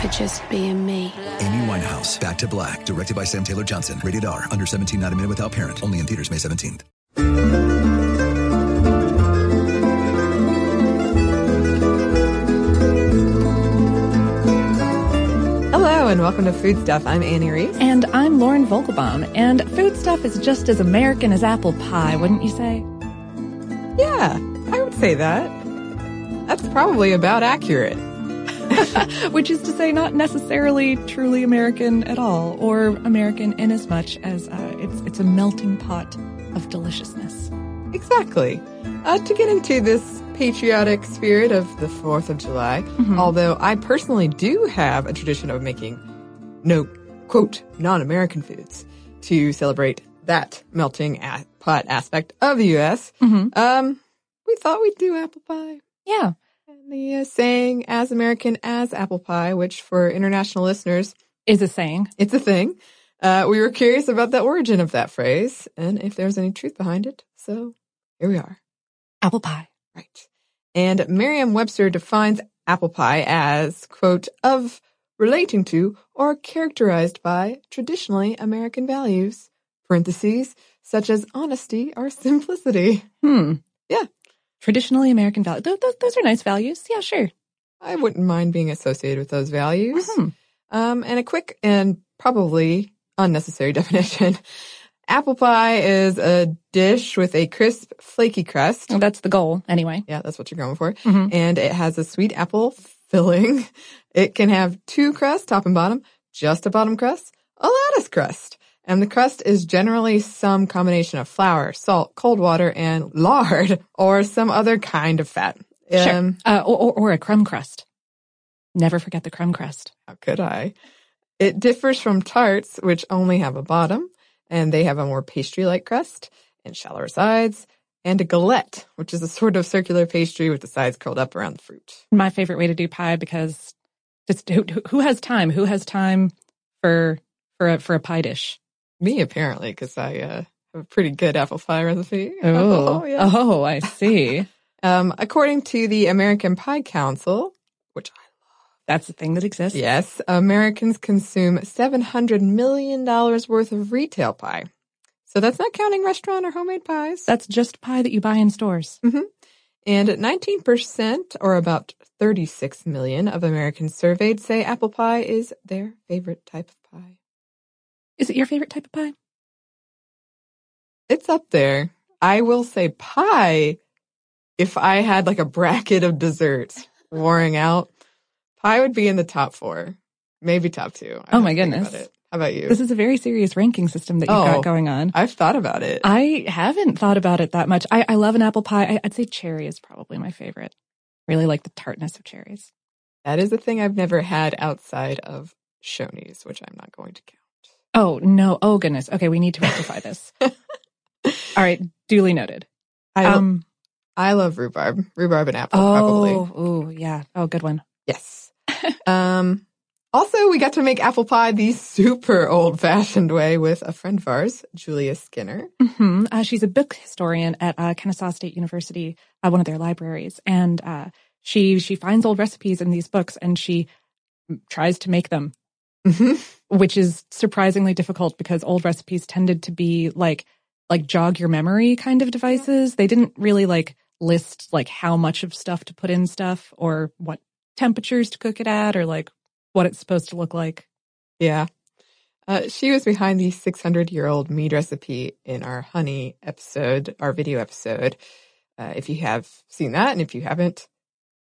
for just being me. Amy Winehouse, Back to Black, directed by Sam Taylor Johnson. Rated R, under 17, not a minute without parent. Only in theaters May 17th. Hello, and welcome to Food Stuff. I'm Annie Reese. And I'm Lauren Vogelbaum, and food stuff is just as American as apple pie, wouldn't you say? Yeah, I would say that. That's probably about accurate. Which is to say, not necessarily truly American at all, or American in as much as uh, it's it's a melting pot of deliciousness. Exactly. Uh, to get into this patriotic spirit of the 4th of July, although I personally do have a tradition of making no, quote, non-American foods to celebrate that melting pot aspect of the U.S., um, we thought we'd do apple pie. Yeah. The uh, saying, as American as apple pie, which for international listeners, Is a saying. it's a thing. Uh, we were curious about the origin of that phrase and if there's any truth behind it. So here we are. Apple pie. Right. And Merriam-Webster defines apple pie as, quote, of relating to or characterized by traditionally American values, parentheses, such as honesty or simplicity. Hmm. Yeah. Traditionally American values. Those, those, those are nice values. Yeah, sure. I wouldn't mind being associated with those values. Mhm. Um, and a quick and probably unnecessary definition. Apple pie is a dish with a crisp, flaky crust. Well, that's the goal, anyway. Yeah, that's what you're going for. Mhm. And it has a sweet apple filling. It can have two crusts, top and bottom, just a bottom crust, a lattice crust. And the crust is generally some combination of flour, salt, cold water, and lard, or some other kind of fat. Sure. Um, Uh, or, or, or a crumb crust. Never forget the crumb crust. How could I? It differs from tarts, which only have a bottom, and they have a more pastry-like crust and shallower sides, and a galette, which is a sort of circular pastry with the sides curled up around the fruit. My favorite way to do pie because just who, who- who has time? Who has time for for a, for a pie dish? Me, apparently, because I uh, have a pretty good apple pie recipe. Oh, yeah. oh, I see. Um, according to the American Pie Council, which I love, That's the thing that exists. Yes, Americans consume $700 million worth of retail pie. So that's not counting restaurant or homemade pies. That's just pie that you buy in stores. hmm And 19%, or about 36 million of Americans surveyed, say apple pie is their favorite type of pie. Is it your favorite type of pie? It's up there. I will say pie if I had like a bracket of desserts warring out, pie would be in the top four, maybe top two. oh my goodness. How about you? This is a very serious ranking system that you've oh, got going on. I've thought about it. I haven't thought about it that much. I, I love an apple pie. I, I'd say cherry is probably my favorite. Really like the tartness of cherries. That is a thing I've never had outside of Shoney's, which I'm not going to count. Oh, no. Oh, goodness. Okay, we need to rectify this. All right, duly noted. I, um, I love rhubarb. Rhubarb and apple, oh, probably. Oh, yeah. Oh, good one. Yes. um, also, we got to make apple pie the super old fashioned way with a friend of ours, Julia Skinner. Mm-hmm. Uh, she's a book historian at uh, Kennesaw State University, uh, one of their libraries. And uh, she she finds old recipes in these books and she tries to make them, mm-hmm. which is surprisingly difficult because old recipes tended to be like like jog your memory kind of devices. They didn't really like list like how much of stuff to put in stuff or what temperatures to cook it at or like what it's supposed to look like. Yeah. Uh, she was behind the 600 year old mead recipe in our honey episode, our video episode. Uh, if you have seen that, and if you haven't,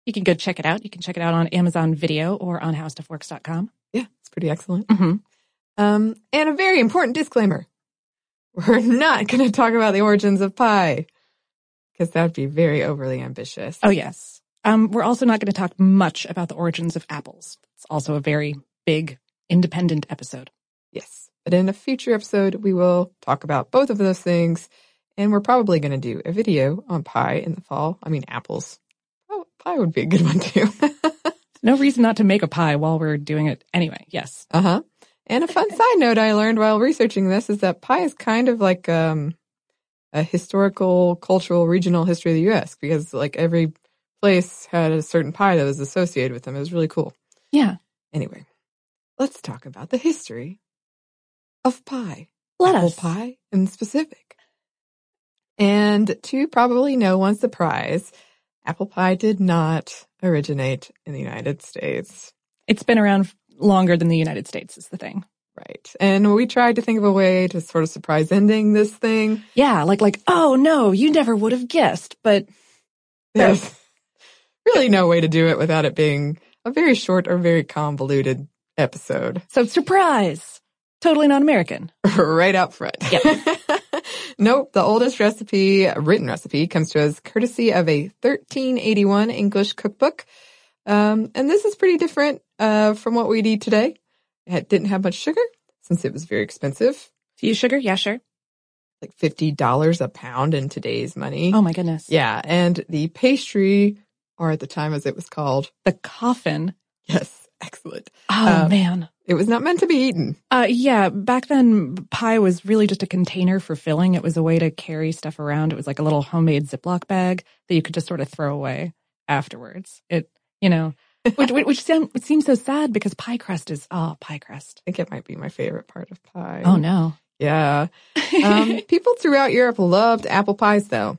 you can go check it out. You can check it out on Amazon Video or on howstuffworks.com. Pretty excellent. Mm-hmm. Um, and a very important disclaimer. We're not going to talk about the origins of pie because that would be very overly ambitious. Oh, yes. Um, we're also not going to talk much about the origins of apples. It's also a very big, independent episode. Yes. But in a future episode, we will talk about both of those things. And we're probably going to do a video on pie in the fall. I mean, apples. Oh, pie would be a good one too. no reason not to make a pie while we're doing it anyway. Yes. Uh huh. And a fun side note I learned while researching this is that pie is kind of like um, a historical, cultural, regional history of the U.S. because like every place had a certain pie that was associated with them. It was really cool. Yeah. Anyway, let's talk about the history of pie. Let Apple us. pie in specific. And to probably no one's surprise, apple pie did not originate in the United States. It's been around longer than the United States is the thing. Right. And we tried to think of a way to sort of surprise ending this thing. Yeah, like like, oh no, you never would have guessed, but there's really no way to do it without it being a very short or very convoluted episode. So surprise. Totally non American. right out front. Yep. nope. The oldest recipe, written recipe, comes to us courtesy of a 1381 English cookbook. Um, and this is pretty different uh, from what we'd eat today. It didn't have much sugar since it was very expensive. To use sugar? Yeah, sure. Like $50 a pound in today's money. Oh my goodness. Yeah. And the pastry, or at the time as it was called, the coffin. Yes. Excellent. Oh um, man. It was not meant to be eaten. Uh, yeah. Back then, pie was really just a container for filling. It was a way to carry stuff around. It was like a little homemade Ziploc bag that you could just sort of throw away afterwards. It, you know, which, which, which seems so sad because pie crust is, oh, pie crust. I think it might be my favorite part of pie. Oh no. Yeah. Um, people throughout Europe loved apple pies though.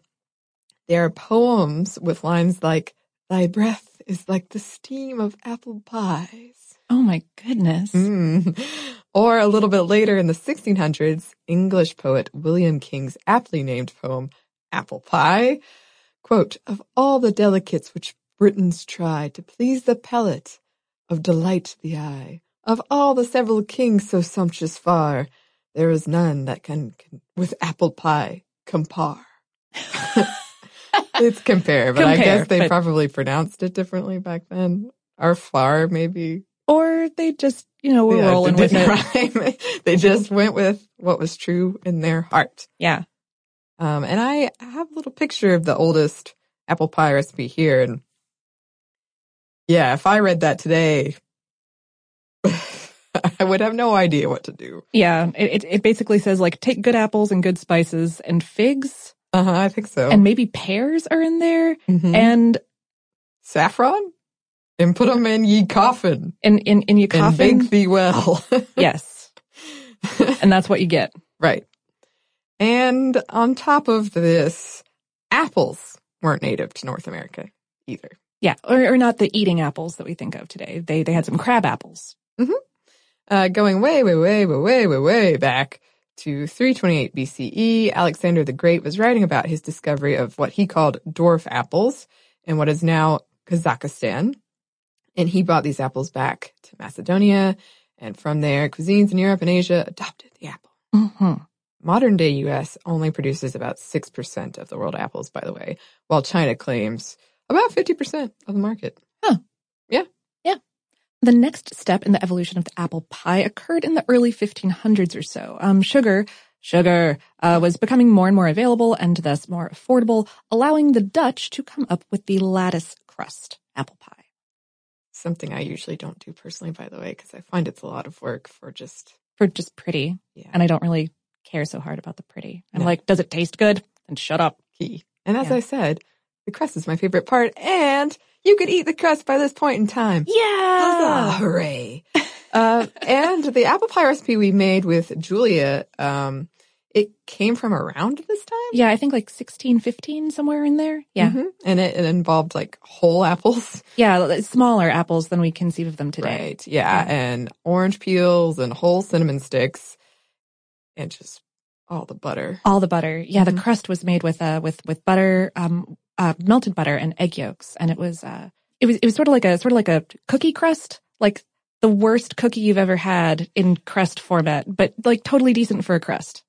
There are poems with lines like, thy breath is like the steam of apple pies. Oh my goodness. Mm. Or a little bit later in the 1600s, English poet William King's aptly named poem, Apple Pie, quote, of all the delicates which Britons try to please the palate, of delight the eye, of all the several kings so sumptuous far, there is none that can, can with apple pie compare. it's compare, but compare, I guess they but... probably pronounced it differently back then. Or far, maybe. Or they just, you know, were yeah, rolling with it. Rhyme. they just went with what was true in their heart. Yeah. Um, and I have a little picture of the oldest apple pie recipe here. And yeah, if I read that today, I would have no idea what to do. Yeah. It, it basically says like take good apples and good spices and figs. Uh huh. I think so. And maybe pears are in there Mhm. and Saffron? And put them in ye coffin. in, in, in And coffin. bake thee well. yes. and that's what you get. right. And on top of this, apples weren't native to North America either. Yeah. Or, or not the eating apples that we think of today. They, they had some crab apples. Uh, going way, way, way, way, way, way, way back, to 328 BCE, Alexander the Great was writing about his discovery of what he called dwarf apples in what is now Kazakhstan. And he brought these apples back to Macedonia. And from there, cuisines in Europe and Asia adopted the apple. hmm Modern day US only produces about 6% of the world apples, by the way, while China claims about 50% of the market. Huh. Yeah. The next step in the evolution of the apple pie occurred in the early 1500s or so. Um, sugar, sugar, uh, was becoming more and more available and thus more affordable, allowing the Dutch to come up with the lattice crust apple pie. Something I usually don't do personally, by the way, because I find it's a lot of work for just, For just pretty. yeah, And I don't really care so hard about the pretty. I'm No. like, does it taste good? And shut up. key. And as Yeah. I said, the crust is my favorite part, and you could eat the crust by this point in time. Yeah. Hooray. uh, and the apple pie recipe we made with Julia, um, it came from around this time. Yeah, I think like sixteen, fifteen, somewhere in there. Yeah. Mhm. And it, it involved like whole apples. Yeah, smaller apples than we conceive of them today. Right. Yeah. And orange peels and whole cinnamon sticks and just all the butter. All the butter. Yeah, Mhm. the crust was made with uh with with butter, um uh melted butter and egg yolks and it was uh it was it was sort of like a sort of like a cookie crust, like the worst cookie you've ever had in crust format, but like totally decent for a crust.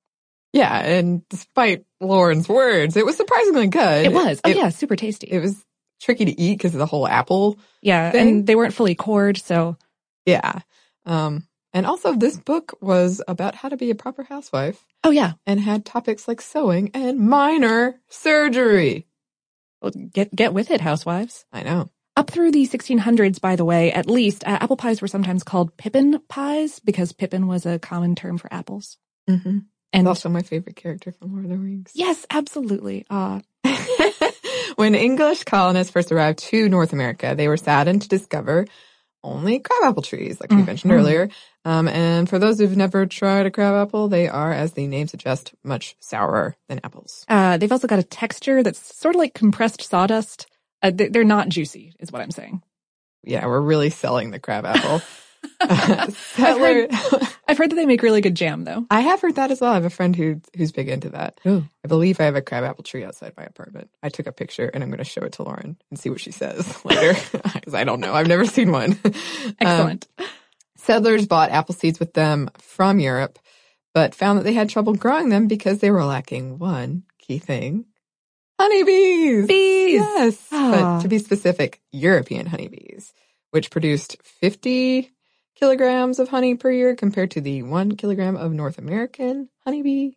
Yeah. And despite Lauren's words, it was surprisingly good. It was. Oh It- yeah, super tasty. It was tricky to eat because of the whole apple yeah, thing. and they weren't fully cored, so Yeah. Um, and also this book was about how to be a proper housewife oh yeah. and had topics like sewing and minor surgery. Well, get get with it, housewives. I know. Up through the 1600s, by the way, at least, uh, apple pies were sometimes called pippin pies because pippin was a common term for apples. Mm-hmm. And also my favorite character from Lord of the Rings. yes, absolutely. Uh, when English colonists first arrived to North America, they were saddened to discover only crabapple trees, like we mentioned Mhm. earlier. Um, and for those who've never tried a crabapple, they are, as the name suggests, much sourer than apples. uh, they've also got a texture that's sort of like compressed sawdust. Uh, they're not juicy, is what I'm saying. Yeah, we're really selling the crabapple. I've, heard, I've heard that they make really good jam, though. I have heard that as well. I have a friend who who's big into that. Ooh. I believe I have a crabapple tree outside my apartment. I took a picture and I'm going to show it to Lauren and see what she says later because I don't know. I've never seen one. Um, Excellent. settlers bought apple seeds with them from Europe, but found that they had trouble growing them because they were lacking one key thing: honeybees. Bees! Yes, Ah. but to be specific, European honeybees, which produced 50 kilograms of honey per year compared to the one kilogram of North American honeybee.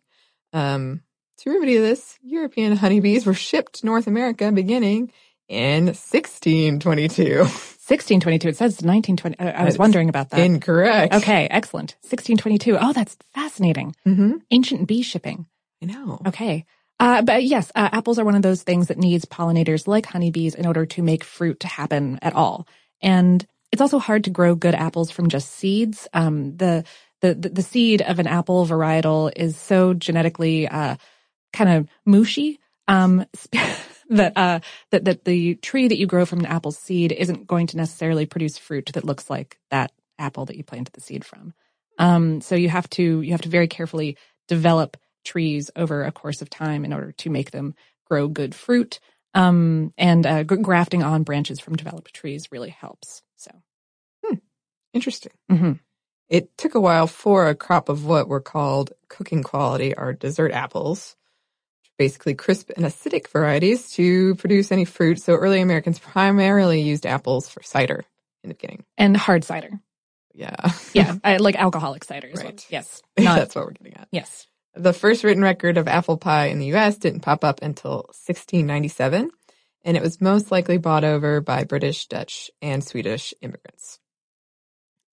Um, to remedy this, European honeybees were shipped to North America beginning in 1622. 1622. It says 1920. I, I was wondering about that. Incorrect. Okay, excellent. 1622. Oh, that's fascinating. Mm-hmm. Ancient bee shipping. I know. Okay. Uh, but yes, uh, apples are one of those things that needs pollinators like honeybees in order to make fruit to happen at all. And it's also hard to grow good apples from just seeds. Um, the, the, the, seed of an apple varietal is so genetically, uh, kind of mushy, um, that, uh, that, that the tree that you grow from an apple seed isn't going to necessarily produce fruit that looks like that apple that you planted the seed from. Um, so you have to, you have to very carefully develop trees over a course of time in order to make them grow good fruit. Um, and uh, grafting on branches from developed trees really helps. So, Interesting. mhm. It took a while for a crop of what were called cooking quality or dessert apples, basically crisp and acidic varieties, to produce any fruit. So early Americans primarily used apples for cider in the beginning. and hard cider. Yeah. Yeah, I, like alcoholic cider. Is Right. What, yes. Not, That's what we're getting at. yes. The first written record of apple pie in the US didn't pop up until 1697, and it was most likely bought over by British, Dutch, and Swedish immigrants.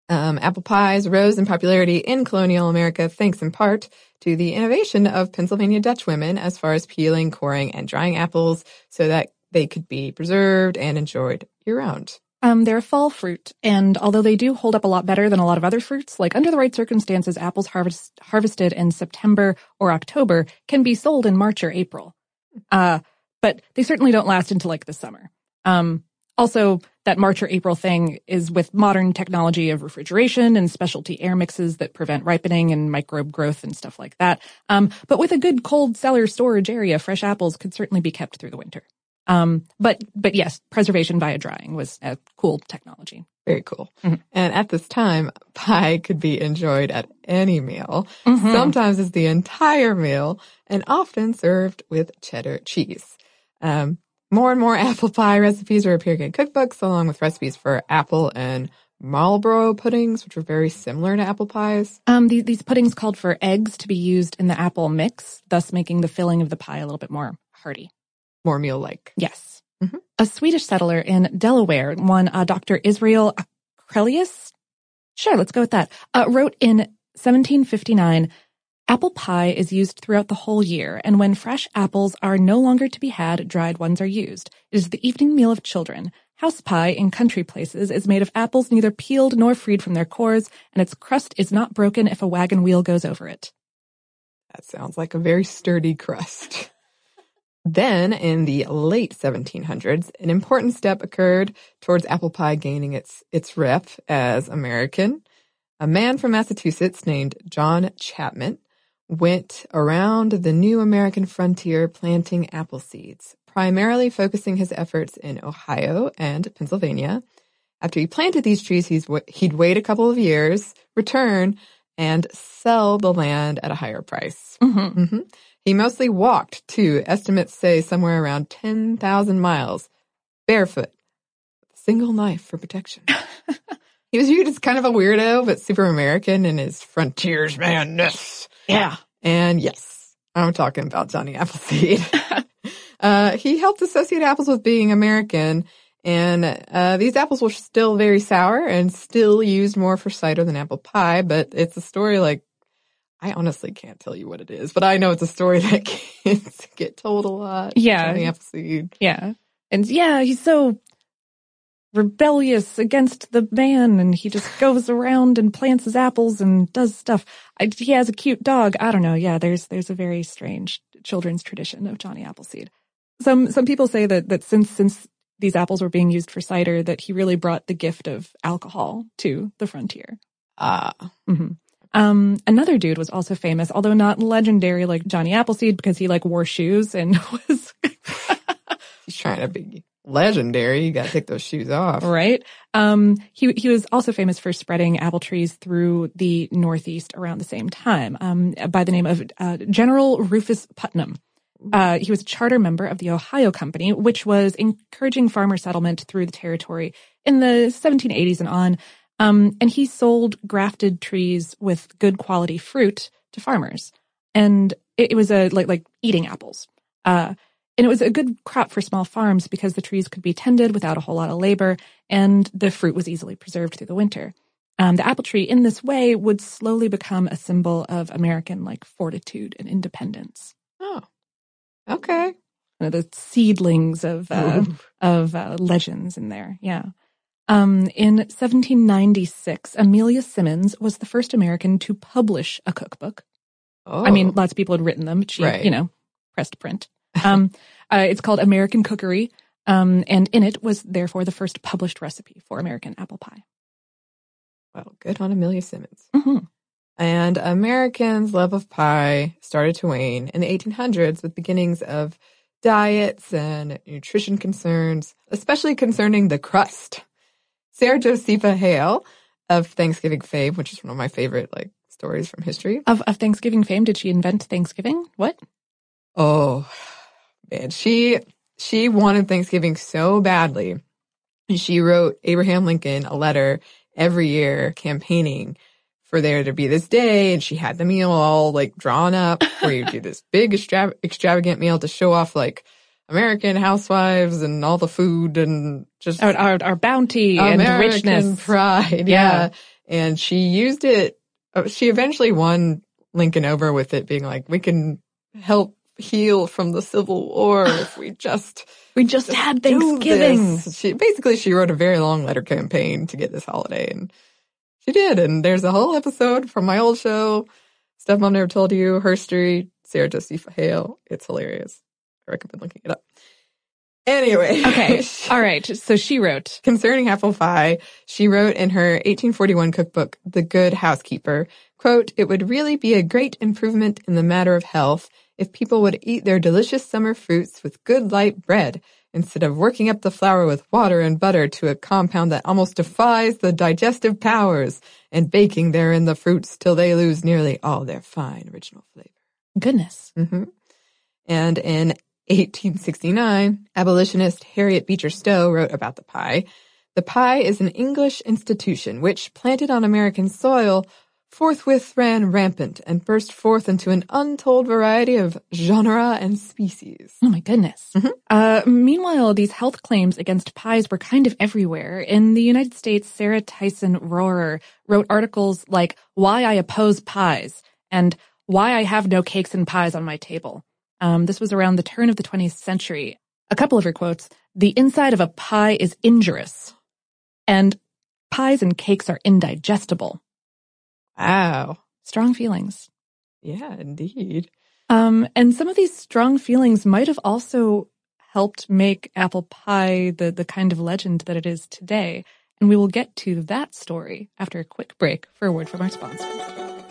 Um, apple pies rose in popularity in colonial America thanks in part to the innovation of Pennsylvania Dutch women as far as peeling, coring, and drying apples so that they could be preserved and enjoyed year round. Um, they're a fall fruit, and although they do hold up a lot better than a lot of other fruits, like under the right circumstances, apples harvest, harvested in September or October can be sold in March or April. Uh, but they certainly don't last into like the summer. Um, Also, that March or April thing is with modern technology of refrigeration and specialty air mixes that prevent ripening and microbe growth and stuff like that. Um, but with a good cold cellar storage area, fresh apples could certainly be kept through the winter. Um, but but yes, preservation via drying was a cool technology. Very cool. Mm-hmm. And at this time, pie could be enjoyed at any meal, mm-hmm. sometimes as the entire meal, and often served with cheddar cheese. Um, more and more apple pie recipes are appearing in cookbooks, along with recipes for apple and Marlborough puddings, which are very similar to apple pies. Um, these, these puddings called for eggs to be used in the apple mix, thus making the filling of the pie a little bit more hearty. More meal-like. Yes. Mm-hmm. A Swedish settler in Delaware, one uh, Dr. Israel Acrelius, sure, let's go with that, uh, wrote in 1759, Apple pie is used throughout the whole year, and when fresh apples are no longer to be had, dried ones are used. It is the evening meal of children. House pie in country places is made of apples neither peeled nor freed from their cores, and its crust is not broken if a wagon wheel goes over it. That sounds like a very sturdy crust. Then, in the late 1700s, an important step occurred towards apple pie gaining its, its rep as American. A man from Massachusetts named John Chapman went around the new American frontier planting apple seeds, primarily focusing his efforts in Ohio and Pennsylvania. After he planted these trees, he'd wait a couple of years, return, and sell the land at a higher price. Mm-hmm. Mm-hmm. He mostly walked too. Estimates say somewhere around 10,000 miles, barefoot, with a single knife for protection. he was viewed as kind of a weirdo, but super American in his frontiersmanness. Yeah. And yes, I'm talking about Johnny Appleseed. uh, he helped associate apples with being American. And uh, these apples were still very sour and still used more for cider than apple pie, but it's a story like I honestly can't tell you what it is, but I know it's a story that kids get told a lot. Yeah. Johnny Appleseed. Yeah. And yeah, he's so rebellious against the man and he just goes around and plants his apples and does stuff. I, he has a cute dog. I don't know. Yeah, there's there's a very strange children's tradition of Johnny Appleseed. Some some people say that that since since these apples were being used for cider that he really brought the gift of alcohol to the frontier. Ah. Mm-hmm. Um, another dude was also famous, although not legendary like Johnny Appleseed because he like wore shoes and was. He's trying to be legendary. You got to take those shoes off, right? Um, he he was also famous for spreading apple trees through the Northeast around the same time. Um, by the name of uh, General Rufus Putnam. Uh, he was a charter member of the Ohio Company, which was encouraging farmer settlement through the territory in the 1780s and on. Um, and he sold grafted trees with good quality fruit to farmers. And it, it was a, like, like eating apples. Uh, and it was a good crop for small farms because the trees could be tended without a whole lot of labor and the fruit was easily preserved through the winter. Um, the apple tree in this way would slowly become a symbol of American like fortitude and independence. Oh, okay. the seedlings of uh, of uh, legends in there. Yeah. Um, in 1796, Amelia Simmons was the first American to publish a cookbook. Oh. I mean, lots of people had written them, but she, right. you know, pressed print. Um, uh, it's called American Cookery, um, and in it was therefore the first published recipe for American apple pie. Well, good on Amelia Simmons. Mm-hmm. And Americans' love of pie started to wane in the 1800s with beginnings of diets and nutrition concerns, especially concerning the crust. Sarah Josepha Hale of Thanksgiving fame, which is one of my favorite like stories from history. Of of Thanksgiving fame, did she invent Thanksgiving? What? Oh man, she she wanted Thanksgiving so badly. She wrote Abraham Lincoln a letter every year campaigning for there to be this day and she had the meal all like drawn up where you do this big extra- extravagant meal to show off like American housewives and all the food and just our, our, our bounty American and richness. pride. Yeah. yeah. And she used it. Uh, she eventually won Lincoln over with it being like, we can help heal from the Civil War if we just we just, just had Thanksgiving. She basically she wrote a very long letter campaign to get this holiday, and she did. And there's a whole episode from my old show, Stuff Mom Never Told You, Her Story, Sarah Josepha Hale. It's hilarious. I recommend looking it up. Anyway. Okay. All right. So she wrote. Concerning apple pie, she wrote in her 1841 cookbook, The Good Housekeeper, quote, It would really be a great improvement in the matter of health if people would eat their delicious summer fruits with good light bread instead of working up the flour with water and butter to a compound that almost defies the digestive powers and baking therein the fruits till they lose nearly all their fine original flavor. Goodness. Mm-hmm. And in 1869, abolitionist Harriet Beecher Stowe wrote about the pie. The pie is an English institution which, planted on American soil, forthwith ran rampant and burst forth into an untold variety of genera and species. Oh my goodness. Mm-hmm. Uh, meanwhile, these health claims against pies were kind of everywhere. In the United States, Sarah Tyson Rorer wrote articles like Why I Oppose Pies and Why I Have No Cakes and Pies on My Table. Um, this was around the turn of the 20th century. A couple of her quotes. The inside of a pie is injurious. And pies and cakes are indigestible. Wow. Strong feelings. Yeah, indeed. Um, and some of these strong feelings might have also helped make apple pie the, the kind of legend that it is today. And we will get to that story after a quick break for a word from our sponsors.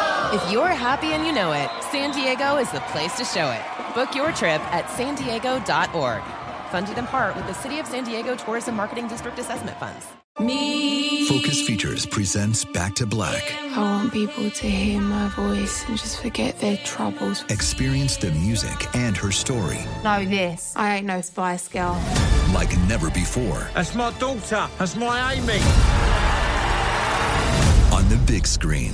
If you're happy and you know it, San Diego is the place to show it. Book your trip at san diego.org. Funded in part with the City of San Diego Tourism Marketing District Assessment Funds. Me. Focus Features presents Back to Black. I want people to hear my voice and just forget their troubles. Experience the music and her story Know this. I ain't no Spice Girl. like never before That's my daughter. That's my Amy. on the big screen.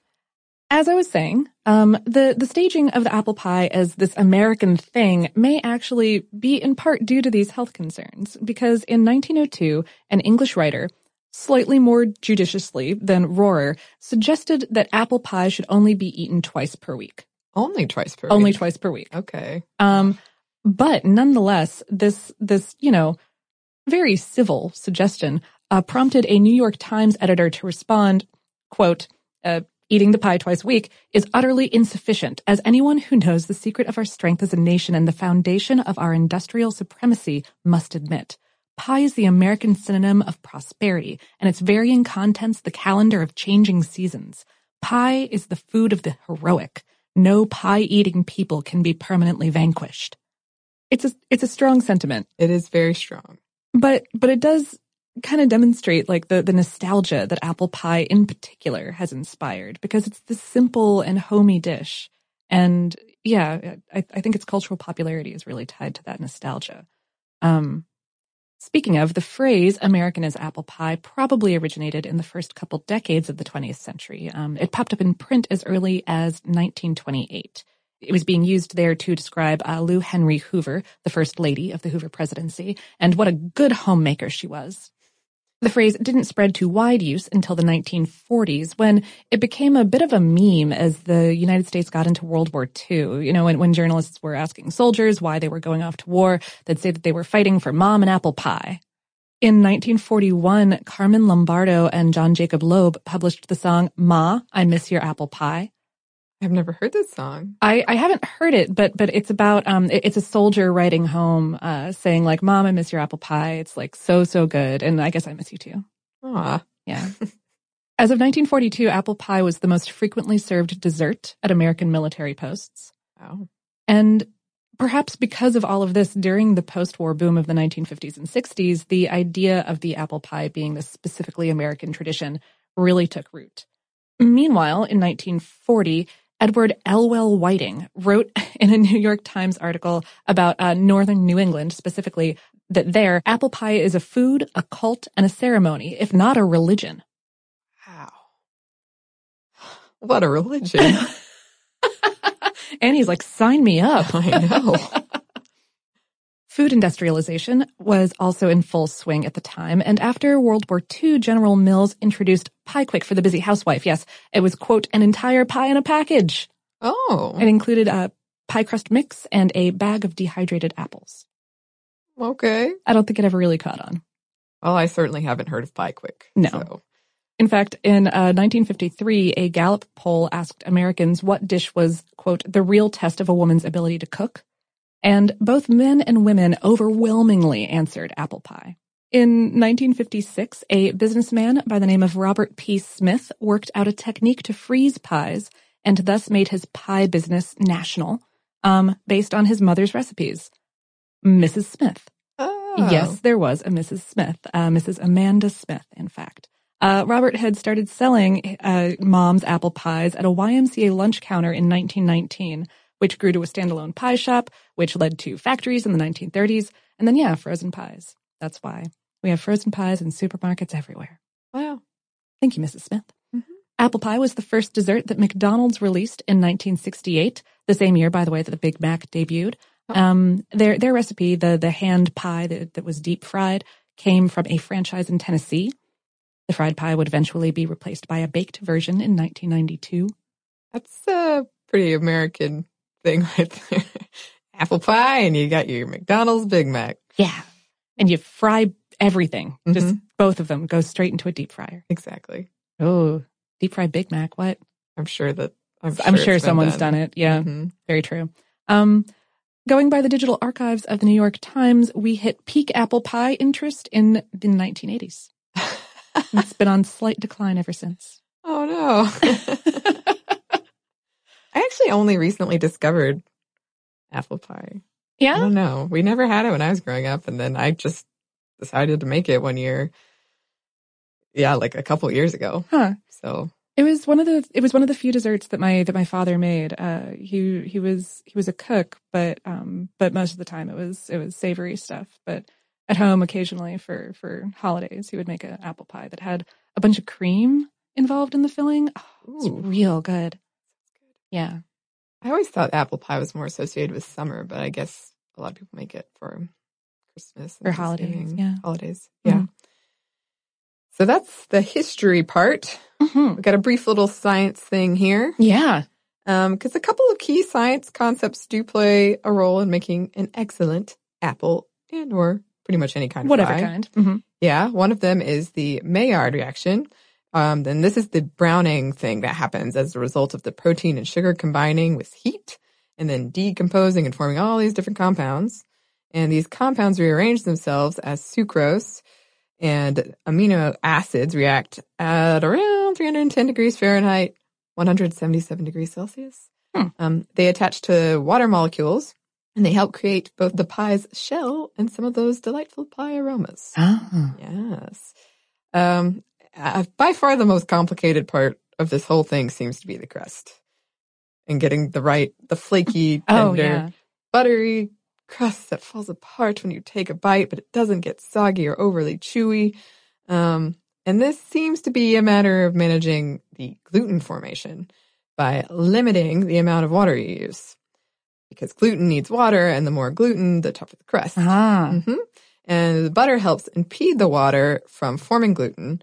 as I was saying, um, the, the staging of the apple pie as this American thing may actually be in part due to these health concerns, because in 1902, an English writer, slightly more judiciously than Rorer, suggested that apple pie should only be eaten twice per week. Only twice per Only week. twice per week. Okay. Um, but nonetheless, this, this, you know, very civil suggestion, uh, prompted a New York Times editor to respond, quote, uh, eating the pie twice a week is utterly insufficient, as anyone who knows the secret of our strength as a nation and the foundation of our industrial supremacy must admit. Pie is the American synonym of prosperity, and its varying contents the calendar of changing seasons. Pie is the food of the heroic. No pie-eating people can be permanently vanquished. It's a, it's a strong sentiment. It is very strong. But, but it does kind of demonstrate like the, the nostalgia that apple pie in particular has inspired because it's this simple and homey dish. And yeah, I, I think its cultural popularity is really tied to that nostalgia. Um, Speaking of, the phrase American as apple pie probably originated in the first couple decades of the 20th century. Um, it popped up in print as early as 1928. It was being used there to describe uh, Lou Henry Hoover, the first lady of the Hoover presidency, and what a good homemaker she was. The phrase didn't spread to wide use until the 1940s when it became a bit of a meme as the United States got into World War II. You know, when, when journalists were asking soldiers why they were going off to war, they'd say that they were fighting for mom and apple pie. In 1941, Carmen Lombardo and John Jacob Loeb published the song Ma, I Miss Your Apple Pie. I've never heard this song. I, I haven't heard it, but but it's about um it, it's a soldier writing home, uh, saying like, "Mom, I miss your apple pie. It's like so so good, and I guess I miss you too." Aw. Yeah. As of 1942, apple pie was the most frequently served dessert at American military posts. Wow. And perhaps because of all of this, during the post-war boom of the 1950s and 60s, the idea of the apple pie being this specifically American tradition really took root. Meanwhile, in 1940, Edward Elwell Whiting wrote in a New York Times article about uh, northern New England specifically that there, apple pie is a food, a cult, and a ceremony, if not a religion. Wow. What a religion. and he's like, sign me up. I know. Food industrialization was also in full swing at the time, and after World War II, General Mills introduced Pyequick for the busy housewife. Yes, it was, quote, an entire pie in a package. Oh. It included a pie crust mix and a bag of dehydrated apples. Okay. I don't think it ever really caught on. Well, I certainly haven't heard of Pyequick. No. So. In fact, in uh, 1953, a Gallup poll asked Americans what dish was, quote, the real test of a woman's ability to cook. And both men and women overwhelmingly answered apple pie. In 1956, a businessman by the name of Robert P. Smith worked out a technique to freeze pies and thus made his pie business national, um, based on his mother's recipes. Mrs. Smith. Oh. Yes, there was a Mrs. Smith, uh, Mrs. Amanda Smith, in fact. Uh, Robert had started selling uh, mom's apple pies at a YMCA lunch counter in 1919, which grew to a standalone pie shop, which led to factories in the 1930s, and then, yeah, frozen pies. That's why we have frozen pies in supermarkets everywhere. Wow. Thank you, Mrs. Smith. Mm-hmm. Apple pie was the first dessert that McDonald's released in 1968, the same year, by the way, that the Big Mac debuted. Oh. Um, their their recipe, the the hand pie that, that was deep fried, came from a franchise in Tennessee. The fried pie would eventually be replaced by a baked version in 1992. That's a pretty American thing right there. Apple pie, and you got your McDonald's Big Mac. Yeah. And you fry everything. Mm-hmm. Just both of them go straight into a deep fryer. Exactly. Oh, deep fried Big Mac. What? I'm sure that I'm sure, I'm sure someone's done. done. it. Yeah. Mm-hmm. Very true. Um, going by the digital archives of the New York Times, we hit peak apple pie interest in the 1980s. it's been on slight decline ever since. Oh no. I actually only recently discovered apple pie. Yeah. I don't know. We never had it when I was growing up, and then I just decided to make it one year. Yeah, like a couple years ago. Huh. So it was one of the it was one of the few desserts that my that my father made. Uh, he he was he was a cook, but um but most of the time it was it was savory stuff. But at home, occasionally for for holidays, he would make an apple pie that had a bunch of cream involved in the filling. Oh, it's real good. Yeah. I always thought apple pie was more associated with summer, but I guess a lot of people make it for Christmas or holidays. Yeah. Holidays. Yeah. Mm-hmm. So that's the history part. Mm-hmm. We've got a brief little science thing here. Yeah. Um, cause a couple of key science concepts do play a role in making an excellent apple and or pretty much any kind of Whatever pie. kind. Mm-hmm. Yeah. One of them is the Maillard reaction. Um, then this is the browning thing that happens as a result of the protein and sugar combining with heat and then decomposing and forming all these different compounds. And these compounds rearrange themselves as sucrose and amino acids react at around 310 degrees Fahrenheit, 177 degrees Celsius. Hmm. Um, they attach to water molecules and they help create both the pie's shell and some of those delightful pie aromas. Oh. Yes. Um, uh, by far the most complicated part of this whole thing seems to be the crust and getting the right, the flaky, tender, oh, yeah. buttery crust that falls apart when you take a bite, but it doesn't get soggy or overly chewy. Um, and this seems to be a matter of managing the gluten formation by limiting the amount of water you use. Because gluten needs water, and the more gluten, the tougher the crust. Ah. hmm And the butter helps impede the water from forming gluten.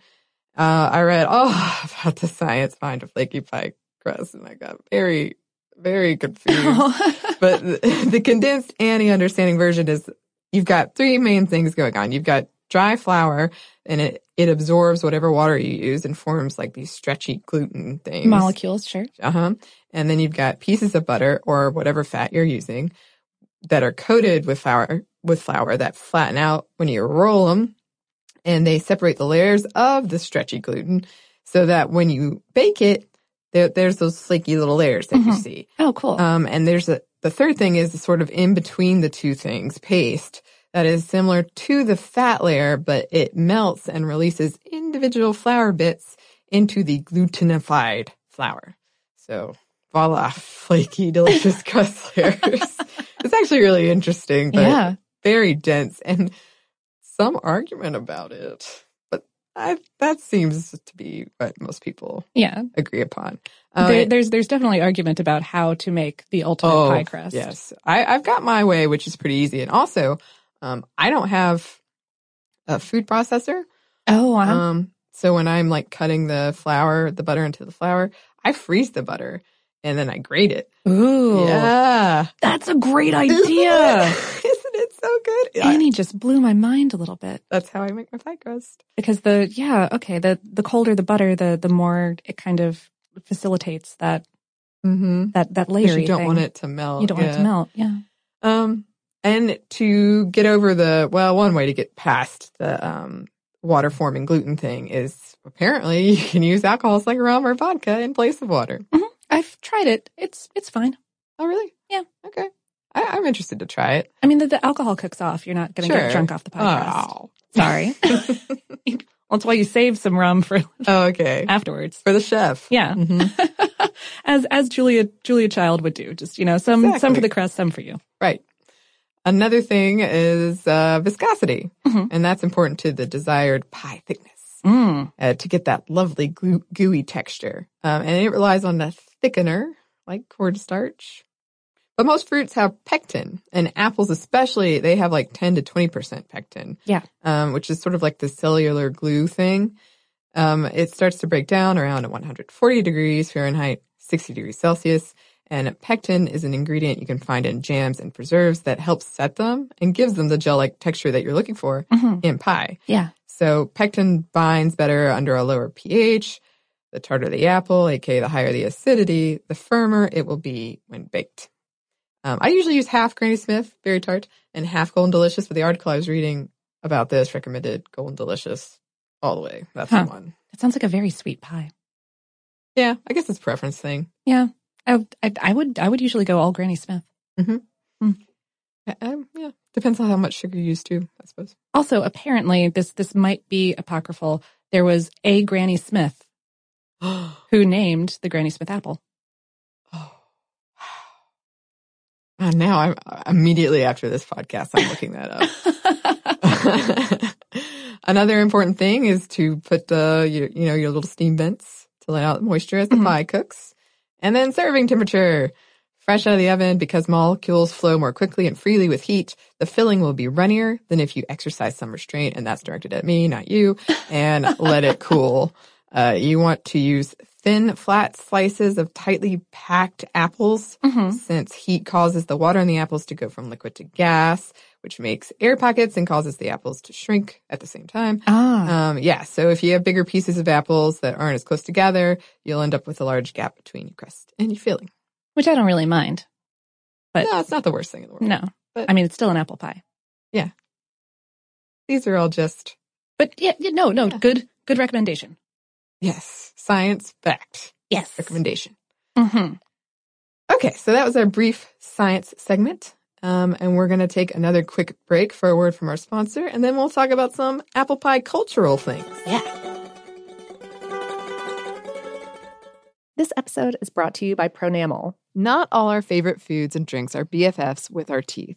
Uh, I read all about the science behind a flaky pie crust, and I got very, very confused. but the, the condensed Annie understanding version is you've got three main things going on. You've got dry flour, and it it absorbs whatever water you use and forms like these stretchy gluten things. Molecules, sure. Uh huh. And then you've got pieces of butter or whatever fat you're using that are coated with flour with flour that flatten out when you roll them, and they separate the layers of the stretchy gluten so that when you bake it, there, there's those flaky little layers that you Mhm. see. Oh, cool. Um, and there's a the third thing is the sort of in between the two things, paste that is similar to the fat layer, but it melts and releases individual flour bits into the glutenified flour. So voila, flaky, delicious crust layers. it's actually really interesting, but Yeah. very dense and some argument about it. But I, that seems to be what most people Yeah. agree upon. Um, There, there's there's definitely argument about how to make the ultimate Oh, pie crust. Yes. I, I've got my way, which is pretty easy. And also, um, I don't have a food processor. Oh, wow. Um, so when I'm like cutting the flour, the butter into the flour, I freeze the butter and then I grate it. Ooh. Yeah. That's a great idea. it? Isn't it so good? Yeah. Annie just blew my mind a little bit That's how I make my pie crust. because the yeah okay the the colder the butter the the more it kind of facilitates that Mm-hmm. that that layer you don't want it to melt. you don't want it to melt yeah Um, and to get over the, well, one way to get past the, um, water forming gluten thing is apparently you can use alcohols like rum or vodka in place of water. I've tried it it's it's fine Oh, really? Yeah. Okay. I, I'm interested to try it. I mean the, the alcohol cooks off you're not going to Sure. get drunk off the pie crust Oh. sorry that's why you save some rum for Oh, okay. afterwards For the chef. yeah Mhm. as as Julia Julia Child would do just you know some some for the crust some for you Right. Another thing is uh, viscosity, Mhm. and that's important to the desired pie thickness. mm. uh, to get that lovely goo- gooey texture. Um, and it relies on a thickener like cornstarch. But most fruits have pectin, and apples especially, they have like 10 to 20% pectin. Yeah. Um, which is sort of like the cellular glue thing. Um, it starts to break down around at 140 degrees Fahrenheit, 60 degrees Celsius. And pectin is an ingredient you can find in jams and preserves that helps set them and gives them the gel-like texture that you're looking for Mhm. in pie. yeah So pectin binds better under a lower pH. The tartar the apple, aka the higher the acidity, the firmer it will be when baked. Um, I usually use half Granny Smith Berry Tart and half Golden Delicious, but the article I was reading about this recommended Golden Delicious all the way. That's Huh. the one. That sounds like a very sweet pie Yeah, I guess it's a preference thing. yeah I, I I would I would usually go all Granny Smith Uh, Um, yeah, depends on how much sugar you use too, I suppose. Also, apparently, this this might be apocryphal. There was a Granny Smith who named the Granny Smith apple. And now I'm immediately after this podcast, I'm looking that up. Another important thing is to put uh, your, you know, your little steam vents to let out moisture as the Mhm. pie cooks. And then serving temperature. Fresh out of the oven, because molecules flow more quickly and freely with heat, the filling will be runnier than if you exercise some restraint, and that's directed at me, not you, and let it cool. Uh, you want to use thin, flat slices of tightly packed apples Mhm. since heat causes the water in the apples to go from liquid to gas, which makes air pockets and causes the apples to shrink at the same time. Ah, Um, yeah, so if you have bigger pieces of apples that aren't as close together, you'll end up with a large gap between your crust and your filling. which I don't really mind. But no, it's not the worst thing in the world. no, But- I mean it's still an apple pie. Yeah. These are all just, But yeah, yeah, no, no, Yeah. good, good recommendation. Yes, science fact. Yes. recommendation. hmm Okay, so that was our brief science segment. Um, and we're going to take another quick break for a word from our sponsor, and then we'll talk about some apple pie cultural things. Yeah. This episode is brought to you by Pronamel. Not all our favorite foods and drinks are BFFs with our teeth.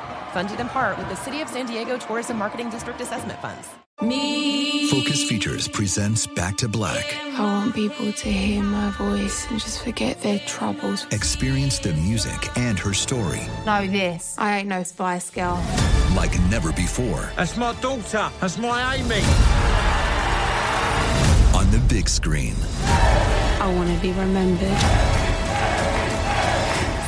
Funded in part with the City of San Diego Tourism Marketing District Assessment Funds. Me. Focus Features presents Back to Black. I want people to hear my voice and just forget their troubles. Experience the music and her story Know this. I ain't no Spice Girl. like never before That's my daughter. That's my Amy. on the big screen. I want to be remembered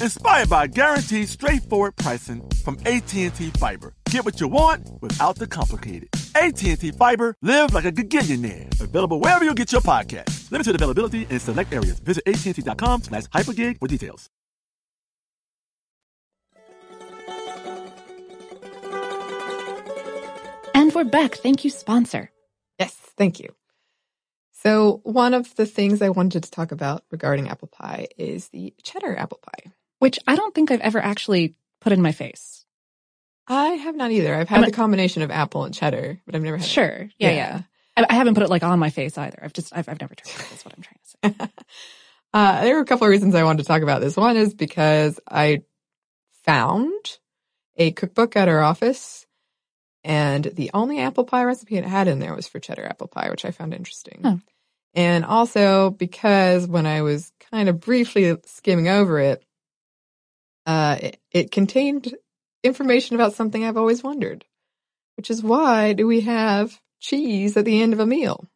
inspired by guaranteed straightforward pricing from AT&T Fiber. Get what you want without the complicated. AT&T Fiber, live like a gigillionaire. Available wherever you get your podcast. Limited availability in select areas. Visit AT&T.com slash hypergig for details. And we're back. Thank you, sponsor. Yes, thank you. So, one of the things I wanted to talk about regarding apple pie is the cheddar apple pie. Which I don't think I've ever actually put in my face. I have not either. I've had the combination of apple and cheddar, but I've never had it. Sure. Yeah, yeah. I, I haven't put it like on my face either. I've just, I've, I've never tried it. Is what I'm trying to say. Uh, there are a couple of reasons I wanted to talk about this. One is because I found a cookbook at our office, and the only apple pie recipe it had in there was for cheddar apple pie, which I found interesting. Oh. And also because when I was kind of briefly skimming over it, uh, it, it contained information about something I've always wondered, which is why do we have cheese at the end of a meal?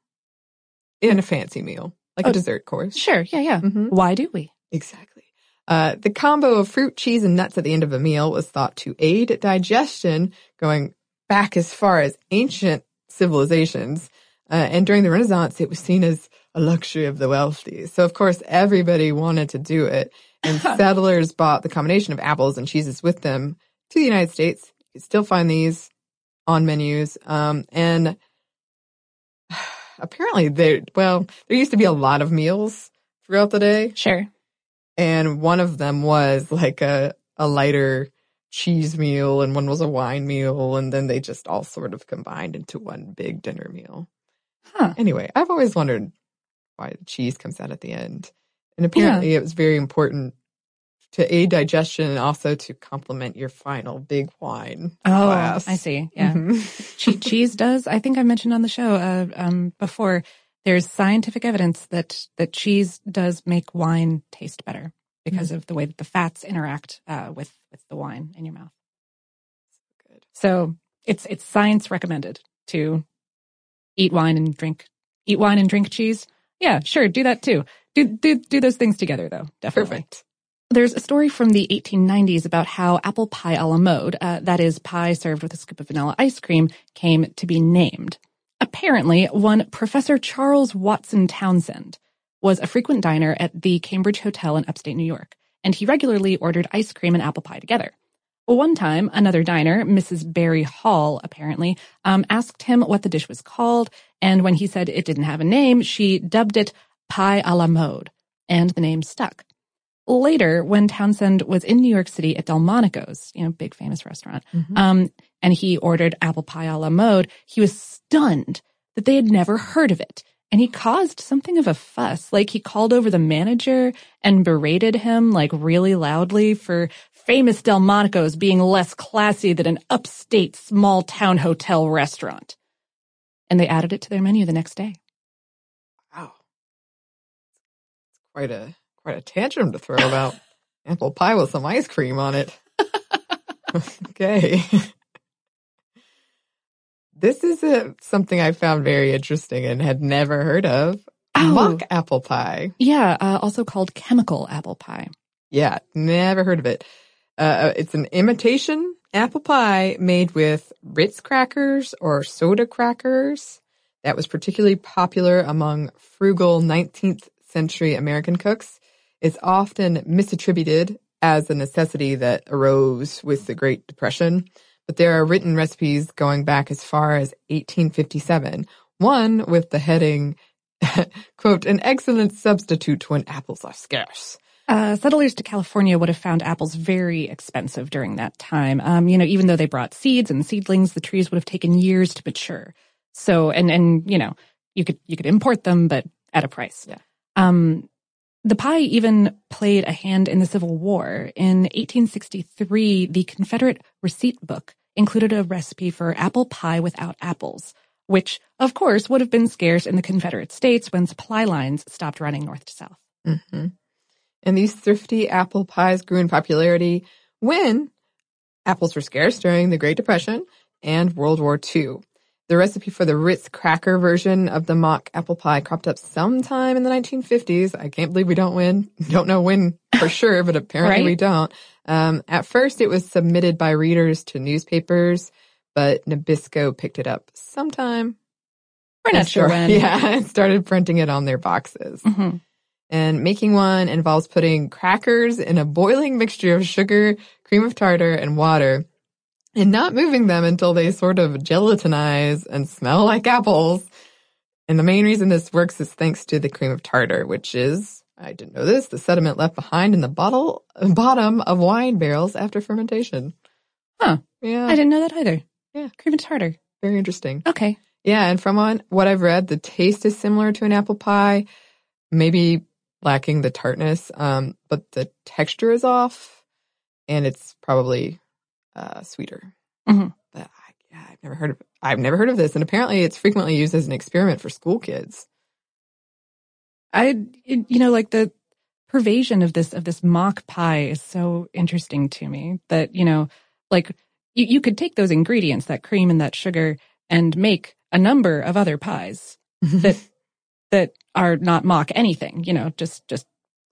In a fancy meal, like Oh, a dessert course. Sure. Yeah, yeah. Mhm. Why do we? Exactly. Uh, the combo of fruit, cheese, and nuts at the end of a meal was thought to aid digestion, going back as far as ancient civilizations. Uh, and during the Renaissance, it was seen as a luxury of the wealthy. So, of course, everybody wanted to do it. And settlers bought the combination of apples and cheeses with them to the United States. You can still find these on menus. Um, and apparently, there, well, there used to be a lot of meals throughout the day Sure. and one of them was like a a lighter cheese meal and one was a wine meal and then they just all sort of combined into one big dinner meal. Huh. Anyway, I've always wondered why the cheese comes out at the end. And apparently it was very important to aid digestion and also to complement your final big wine Oh, glass. I see. Yeah. Mhm. che- cheese does. I think I mentioned on the show uh, um, before. There's scientific evidence that that cheese does make wine taste better because of the way that the fats interact uh, with with the wine in your mouth. Good. So it's it's science recommended to eat wine and drink eat wine and drink cheese. Yeah, sure, do that too. Do do do those things together though. Definitely. Perfect. There's a story from the 1890s about how apple pie a la mode, uh, that is pie served with a scoop of vanilla ice cream, came to be named. Apparently, one Professor Charles Watson Townsend was a frequent diner at the Cambridge Hotel in upstate New York, and he regularly ordered ice cream and apple pie together. One time, another diner, Mrs. Barry Hall, apparently, um, asked him what the dish was called, and when he said it didn't have a name, she dubbed it pie a la mode, and the name stuck. Later, when Townsend was in New York City at Delmonico's, you know, big famous restaurant, Mhm. um, and he ordered apple pie a la mode, he was stunned that they had never heard of it. and he caused something of a fuss. Like he called over the manager and berated him like really loudly for famous Delmonico's being less classy than an upstate small town hotel restaurant. And they added it to their menu the next day. Quite a quite a tantrum to throw about apple pie with some ice cream on it. okay. This is a, something I found very interesting and had never heard of. Oh. Mock apple pie. Yeah, uh, also called chemical apple pie. Yeah, never heard of it. Uh, it's an imitation apple pie made with Ritz crackers or soda crackers. That was particularly popular among frugal 19th century American cooks. is often misattributed as a necessity that arose with the Great Depression but there are written recipes going back as far as 1857. One with the heading, quote, an excellent substitute when apples are scarce. Uh, settlers to California would have found apples very expensive during that time. Um, you know, even though they brought seeds and seedlings, the trees would have taken years to mature. So, and, and, you know, you could, you could import them, but at a price. Yeah. Um, the pie even played a hand in the Civil War. In 1863, the Confederate receipt book included a recipe for apple pie without apples, which, of course, would have been scarce in the Confederate States when supply lines stopped running north to south. Mm-hmm. And these thrifty apple pies grew in popularity when apples were scarce during the Great Depression and World War II. The recipe for the Ritz cracker version of the mock apple pie cropped up sometime in the 1950s. I can't believe we don't win. Don't know when for sure, but apparently right? we don't. Um, at first it was submitted by readers to newspapers, but Nabisco picked it up sometime. We're not sure when. Yeah, and started printing it on their boxes. Mm-hmm. And making one involves putting crackers in a boiling mixture of sugar, cream of tartar, and water and not moving them until they sort of gelatinize and smell like apples. And the main reason this works is thanks to the cream of tartar, which is, I didn't know this, the sediment left behind in the bottle, bottom of wine barrels after fermentation. Huh. Yeah. I didn't know that either. Yeah. Cream of tartar. Very interesting. Okay. Yeah. And from on, what I've read, the taste is similar to an apple pie, maybe lacking the tartness, um, but the texture is off and it's probably uh, sweeter. Mm-hmm. But I, yeah, I've never heard of I've never heard of this, and apparently it's frequently used as an experiment for school kids. I, you know, like the pervasion of this of this mock pie is so interesting to me that you know, like you, you could take those ingredients, that cream and that sugar, and make a number of other pies that that are not mock anything. You know, just just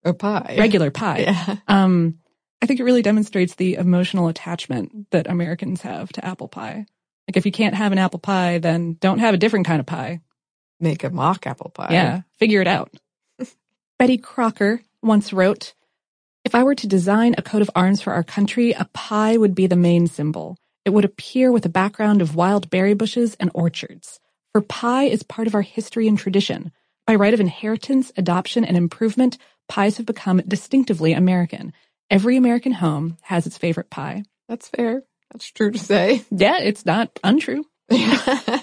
a pie, regular pie. Yeah. Um, I think it really demonstrates the emotional attachment that Americans have to apple pie. Like if you can't have an apple pie, then don't have a different kind of pie. Make a mock apple pie. Yeah, figure it out. Betty Crocker once wrote, If I were to design a coat of arms for our country, a pie would be the main symbol. It would appear with a background of wild berry bushes and orchards. For pie is part of our history and tradition. By right of inheritance, adoption, and improvement, pies have become distinctively American. Every American home has its favorite pie. That's fair. That's true to say. Yeah, it's not untrue. Hard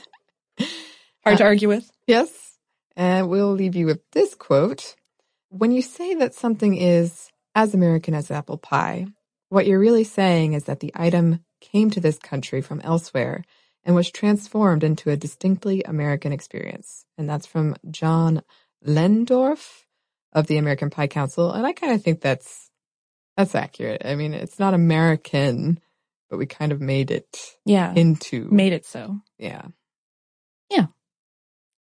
to uh, argue with. Yes. And we'll leave you with this quote. When you say that something is as American as apple pie, what you're really saying is that the item came to this country from elsewhere and was transformed into a distinctly American experience. And that's from John Lehndorff of the American Pie Council. And I kind of think that's that's accurate. I mean, it's not American, but we kind of made it yeah into made it so. Yeah. Yeah.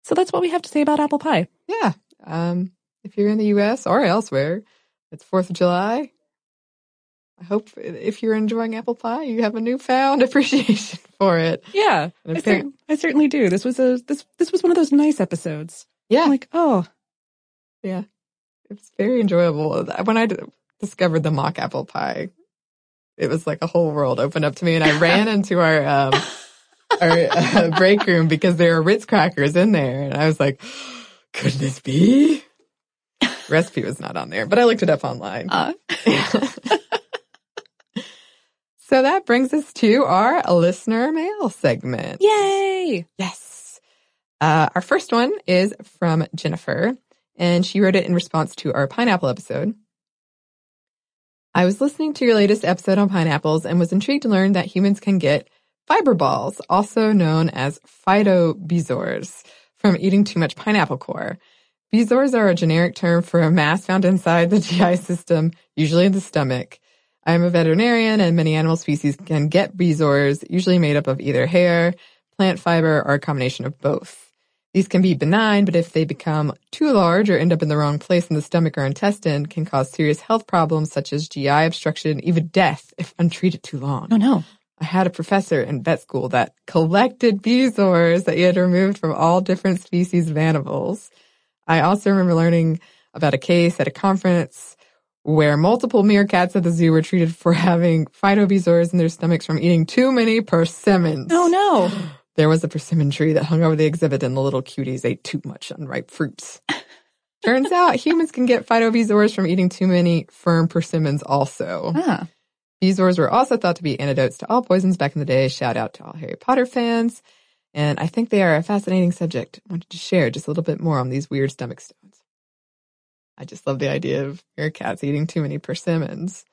So that's what we have to say about apple pie. Yeah. Um, if you're in the US or elsewhere, it's 4th of July. I hope if you're enjoying apple pie, you have a newfound appreciation for it. Yeah. I, cer- I, certainly do. This was a this this was one of those nice episodes. Yeah. I'm like, oh. Yeah. It's very enjoyable. When I discovered the mock apple pie, it was like a whole world opened up to me, and I ran into our um, our uh, break room because there are Ritz crackers in there, and I was like, "Could this be?" Recipe was not on there, but I looked it up online. Uh. so that brings us to our listener mail segment. Yay! Yes. Uh, our first one is from Jennifer, and she wrote it in response to our pineapple episode. I was listening to your latest episode on pineapples and was intrigued to learn that humans can get fiber balls, also known as phytobezoars, from eating too much pineapple core. Bezoars are a generic term for a mass found inside the GI system, usually in the stomach. I am a veterinarian and many animal species can get bezoars, usually made up of either hair, plant fiber, or a combination of both. These can be benign, but if they become too large or end up in the wrong place in the stomach or intestine, can cause serious health problems such as GI obstruction, even death if untreated too long. Oh no. I had a professor in vet school that collected bezoars that he had removed from all different species of animals. I also remember learning about a case at a conference where multiple meerkats at the zoo were treated for having phytobezoars in their stomachs from eating too many persimmons. Oh no. There was a persimmon tree that hung over the exhibit and the little cuties ate too much unripe fruits. Turns out humans can get phytobezoars from eating too many firm persimmons also. Ah. Bezoars were also thought to be antidotes to all poisons back in the day. Shout out to all Harry Potter fans. And I think they are a fascinating subject. I wanted to share just a little bit more on these weird stomach stones. I just love the idea of meerkats eating too many persimmons.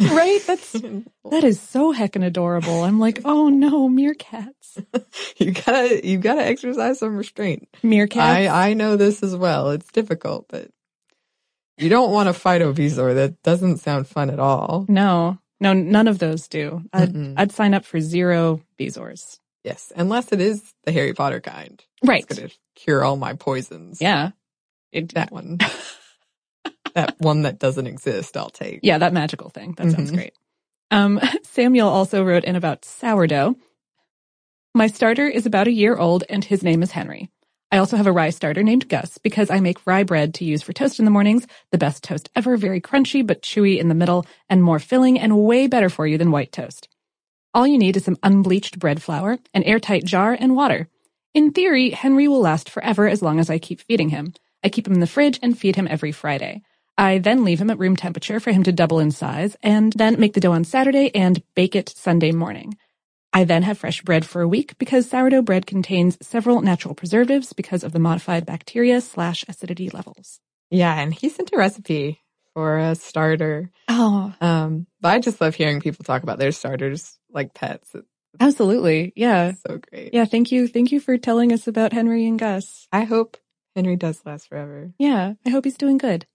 right? That's that is so heckin' adorable. I'm like, oh no, meerkats. you gotta you gotta exercise some restraint. Meerkats. I I know this as well. It's difficult, but you don't want to fight a phytobezoar. That doesn't sound fun at all. No, no, none of those do. I'd, Mm-mm. I'd sign up for zero bezoars. Yes, unless it is the Harry Potter kind. Right. It's gonna cure all my poisons. Yeah. It, That one. That one that doesn't exist, I'll take. yeah, that magical thing. That sounds Mhm. great. Um, Samuel also wrote in about sourdough. My starter is about a year old and his name is Henry. I also have a rye starter named Gus because I make rye bread to use for toast in the mornings. The best toast ever, very crunchy but chewy in the middle and more filling and way better for you than white toast. All you need is some unbleached bread flour, an airtight jar, and water. In theory, Henry will last forever as long as I keep feeding him. I keep him in the fridge and feed him every Friday. I then leave him at room temperature for him to double in size and then make the dough on Saturday and bake it Sunday morning. I then have fresh bread for a week because sourdough bread contains several natural preservatives because of the modified bacteria slash acidity levels. Yeah, and he sent a recipe for a starter. Oh, Um, but I just love hearing people talk about their starters like pets. It's absolutely. Yeah. so great. Yeah. Thank you. Thank you for telling us about Henry and Gus. I hope Henry does last forever. Yeah. I hope he's doing good.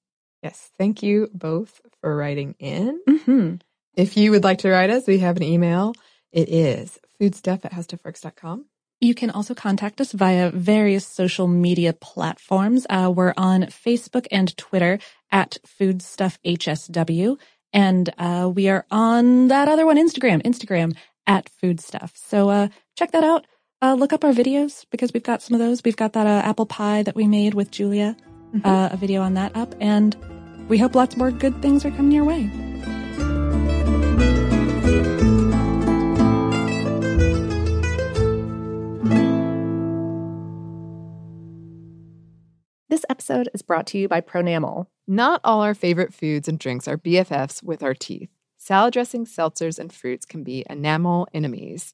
Yes. Thank you both for writing in. Mm-hmm. If you would like to write us, we have an email. It is foodstuff at howstuffworks.com. You can also contact us via various social media platforms. Uh, we're on Facebook and Twitter at FoodstuffHSW. And uh, we are on that other one, Instagram, Instagram at Foodstuff. So uh, check that out. Uh, look up our videos because we've got some of those. We've got that uh, apple pie that we made with Julia, uh, a video on that up. And we hope lots more good things are coming your way. This episode is brought to you by Pronamel. Not all our favorite foods and drinks are BFFs with our teeth. Salad dressings, seltzers, and fruits can be enamel enemies.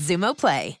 Xumo Play.